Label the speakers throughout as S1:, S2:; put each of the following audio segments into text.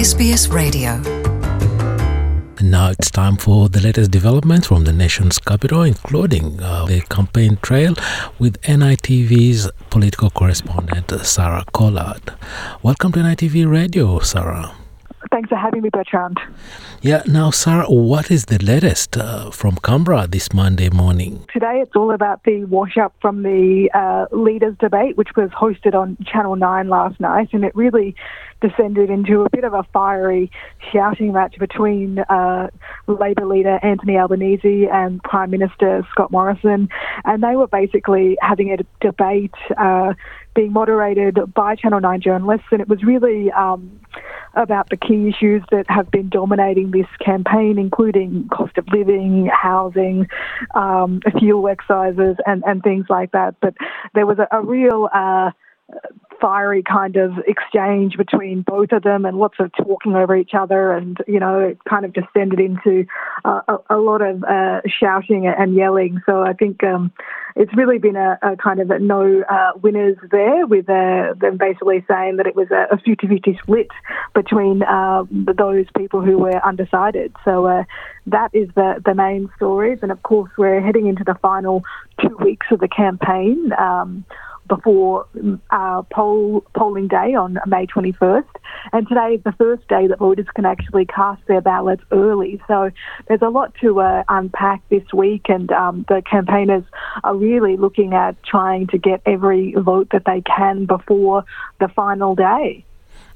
S1: SBS Radio.
S2: And now it's time for the latest developments from the nation's capital, including uh, the campaign trail with NITV's political correspondent, Sarah Collard. Welcome to NITV Radio, Sarah.
S3: Thanks for having me, Bertrand.
S2: Yeah, now, Sarah, what is the latest uh, from Canberra this Monday morning?
S3: Today it's all about the wash up from the uh, leaders' debate, which was hosted on Channel 9 last night, and it really descended into a bit of a fiery shouting match between uh, Labor leader Anthony Albanese and Prime Minister Scott Morrison. And they were basically having a debate uh, being moderated by Channel 9 journalists, and it was really. Um, about the key issues that have been dominating this campaign, including cost of living, housing, um, fuel excises, and, and things like that. But there was a, a real uh, fiery kind of exchange between both of them and lots of talking over each other and you know it kind of descended into uh, a, a, lot of uh, shouting and yelling. So i think um, it's really been a, a kind of a no uh, winners there with uh, them basically saying that it was a 50-50 split between uh, those people who were undecided. So uh, that is the, the main stories. And of course we're heading into the final two weeks of the campaign. Um, before uh, poll, polling day on May 21st. And today is the first day that voters can actually cast their ballots early. So there's a lot to uh, unpack this week, and um, the campaigners are really looking at trying to get every vote that they can before the final day.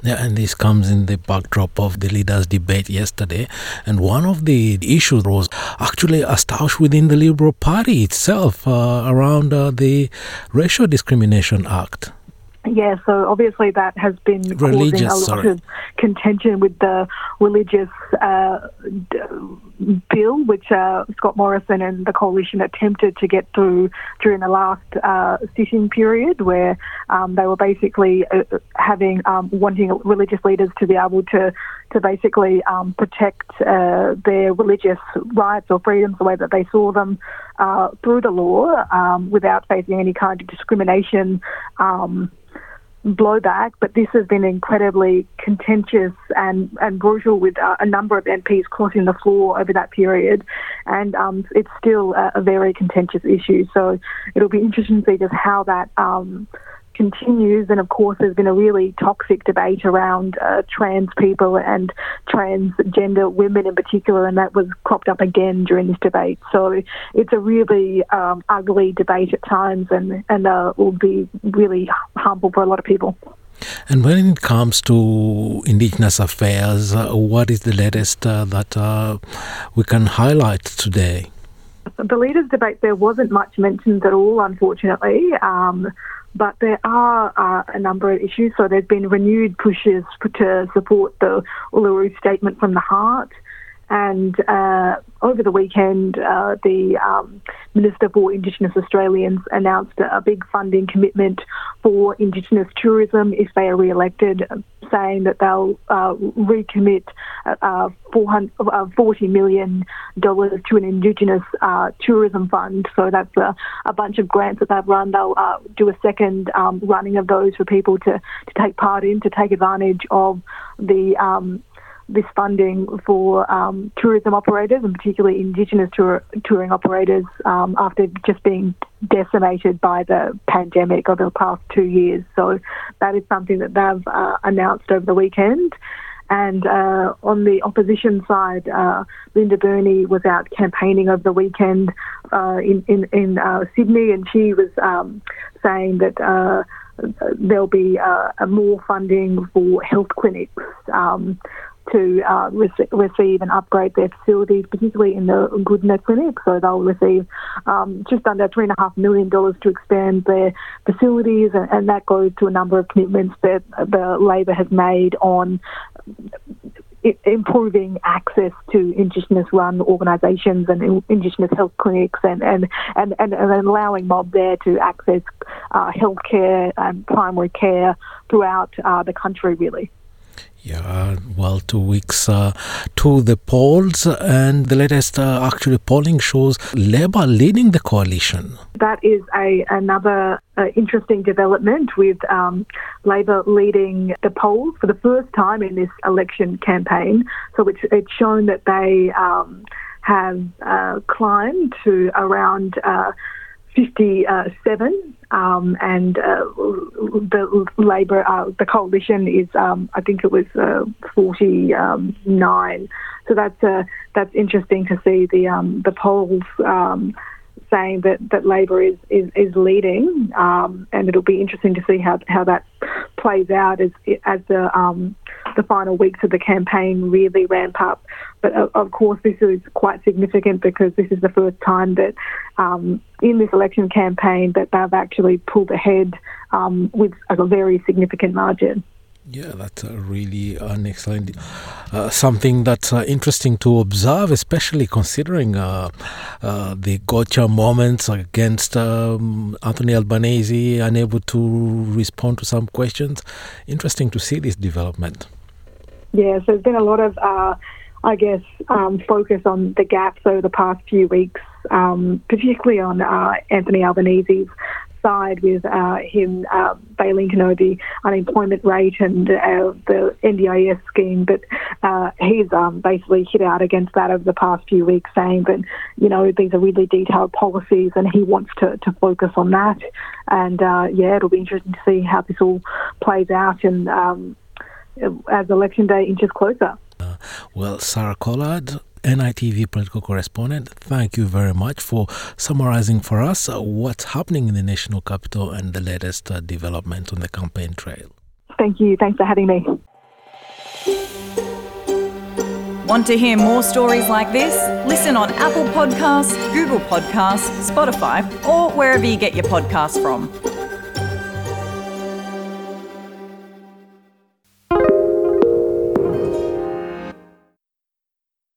S2: Yeah, and this comes in the backdrop of the leaders' debate yesterday. And one of the issues was actually a stoush within the Liberal Party itself uh, around uh, the Racial Discrimination Act.
S3: Yeah, so obviously that has been
S2: religious,
S3: causing a lot
S2: sorry.
S3: of contention with the religious uh, d- bill, which uh, Scott Morrison and the coalition attempted to get through during the last uh, sitting period, where um, they were basically uh, having um, wanting religious leaders to be able to to basically um, protect uh, their religious rights or freedoms the way that they saw them uh, through the law um, without facing any kind of discrimination. Blowback, but this has been incredibly contentious and, and brutal with uh, a number of MPs crossing the floor over that period. And um, it's still a, a, very contentious issue. So it'll be interesting to see just how that um, continues. And of course, there's been a really toxic debate around uh, trans people and transgender women in particular, and that was cropped up again during this debate. So it's a really um, ugly debate at times, and and uh, will be really harmful for a lot of people.
S2: And when it comes to Indigenous affairs, uh, what is the latest uh, that uh, we can highlight today?
S3: The leaders' debate, there wasn't much mentioned at all, unfortunately. Um, but there are uh, a number of issues. So there's been renewed pushes to support the Uluru Statement from the Heart. And uh, over the weekend, uh, the um, Minister for Indigenous Australians announced a big funding commitment for Indigenous tourism if they are re-elected, saying that they'll uh, recommit uh, $40 uh, to an Indigenous uh, tourism fund. So that's a, a, bunch of grants that they've run. They'll uh, do a second um, running of those for people to, to take part in, to take advantage of the um, this funding for um, tourism operators and particularly Indigenous tour- touring operators um, after just being decimated by the pandemic over the past two years. So that is something that they've uh, announced over the weekend. And uh, on the opposition side, uh, Linda Burney was out campaigning over the weekend uh, in in, in uh, Sydney, and she was um, saying that uh, there'll be more funding for health clinics. Um, to uh, rec- receive and upgrade their facilities, particularly in the Goodna Clinic. So they'll receive um, just under $3.5 million to expand their facilities, and, and, that goes to a number of commitments that the Labor has made on improving access to Indigenous run organisations and Indigenous health clinics and, and, and, and, and allowing mob there to access uh, healthcare and primary care throughout uh, the country, really.
S2: Yeah, well, two weeks uh, to the polls, and the latest uh, actually polling shows Labor leading the coalition.
S3: That is a another uh, interesting development with um, Labor leading the polls for the first time in this election campaign. So it's, it's shown that they um, have uh, climbed to around uh, 57, um, and uh, the Labor, uh, the coalition is, um, I think it was uh, 49. So that's uh, that's interesting to see the um, the polls um, saying that, that Labor is is, is leading, um, and it'll be interesting to see how how that plays out as as the um, the final weeks of the campaign really ramp up. But of course, this is quite significant because this is the first time that um, in this election campaign that they've actually pulled ahead um, with a very significant margin.
S2: Yeah, that's really an excellent uh, something that's uh, interesting to observe, especially considering uh, uh the gotcha moments against um, Anthony Albanese, unable to respond to some questions. Interesting to see this development.
S3: Yeah, so there's been a lot of, uh, I guess, um, focus on the gaps over the past few weeks, um, particularly on uh, Anthony Albanese's side with uh, him uh, failing to know the unemployment rate and uh, the NDIS scheme. But uh, he's um, basically hit out against that over the past few weeks, saying that, you know, these are really detailed policies and he wants to, to focus on that. And uh, yeah, it'll be interesting to see how this all plays out. And um, as election day inches closer. Uh,
S2: well, Sarah Collard, NITV political correspondent, thank you very much for summarizing for us uh, what's happening in the national capital and the latest uh, development on the campaign trail.
S3: Thank you. Thanks for having me.
S1: Want to hear more stories like this? Listen on Apple Podcasts, Google Podcasts, Spotify, or wherever you get your podcasts from.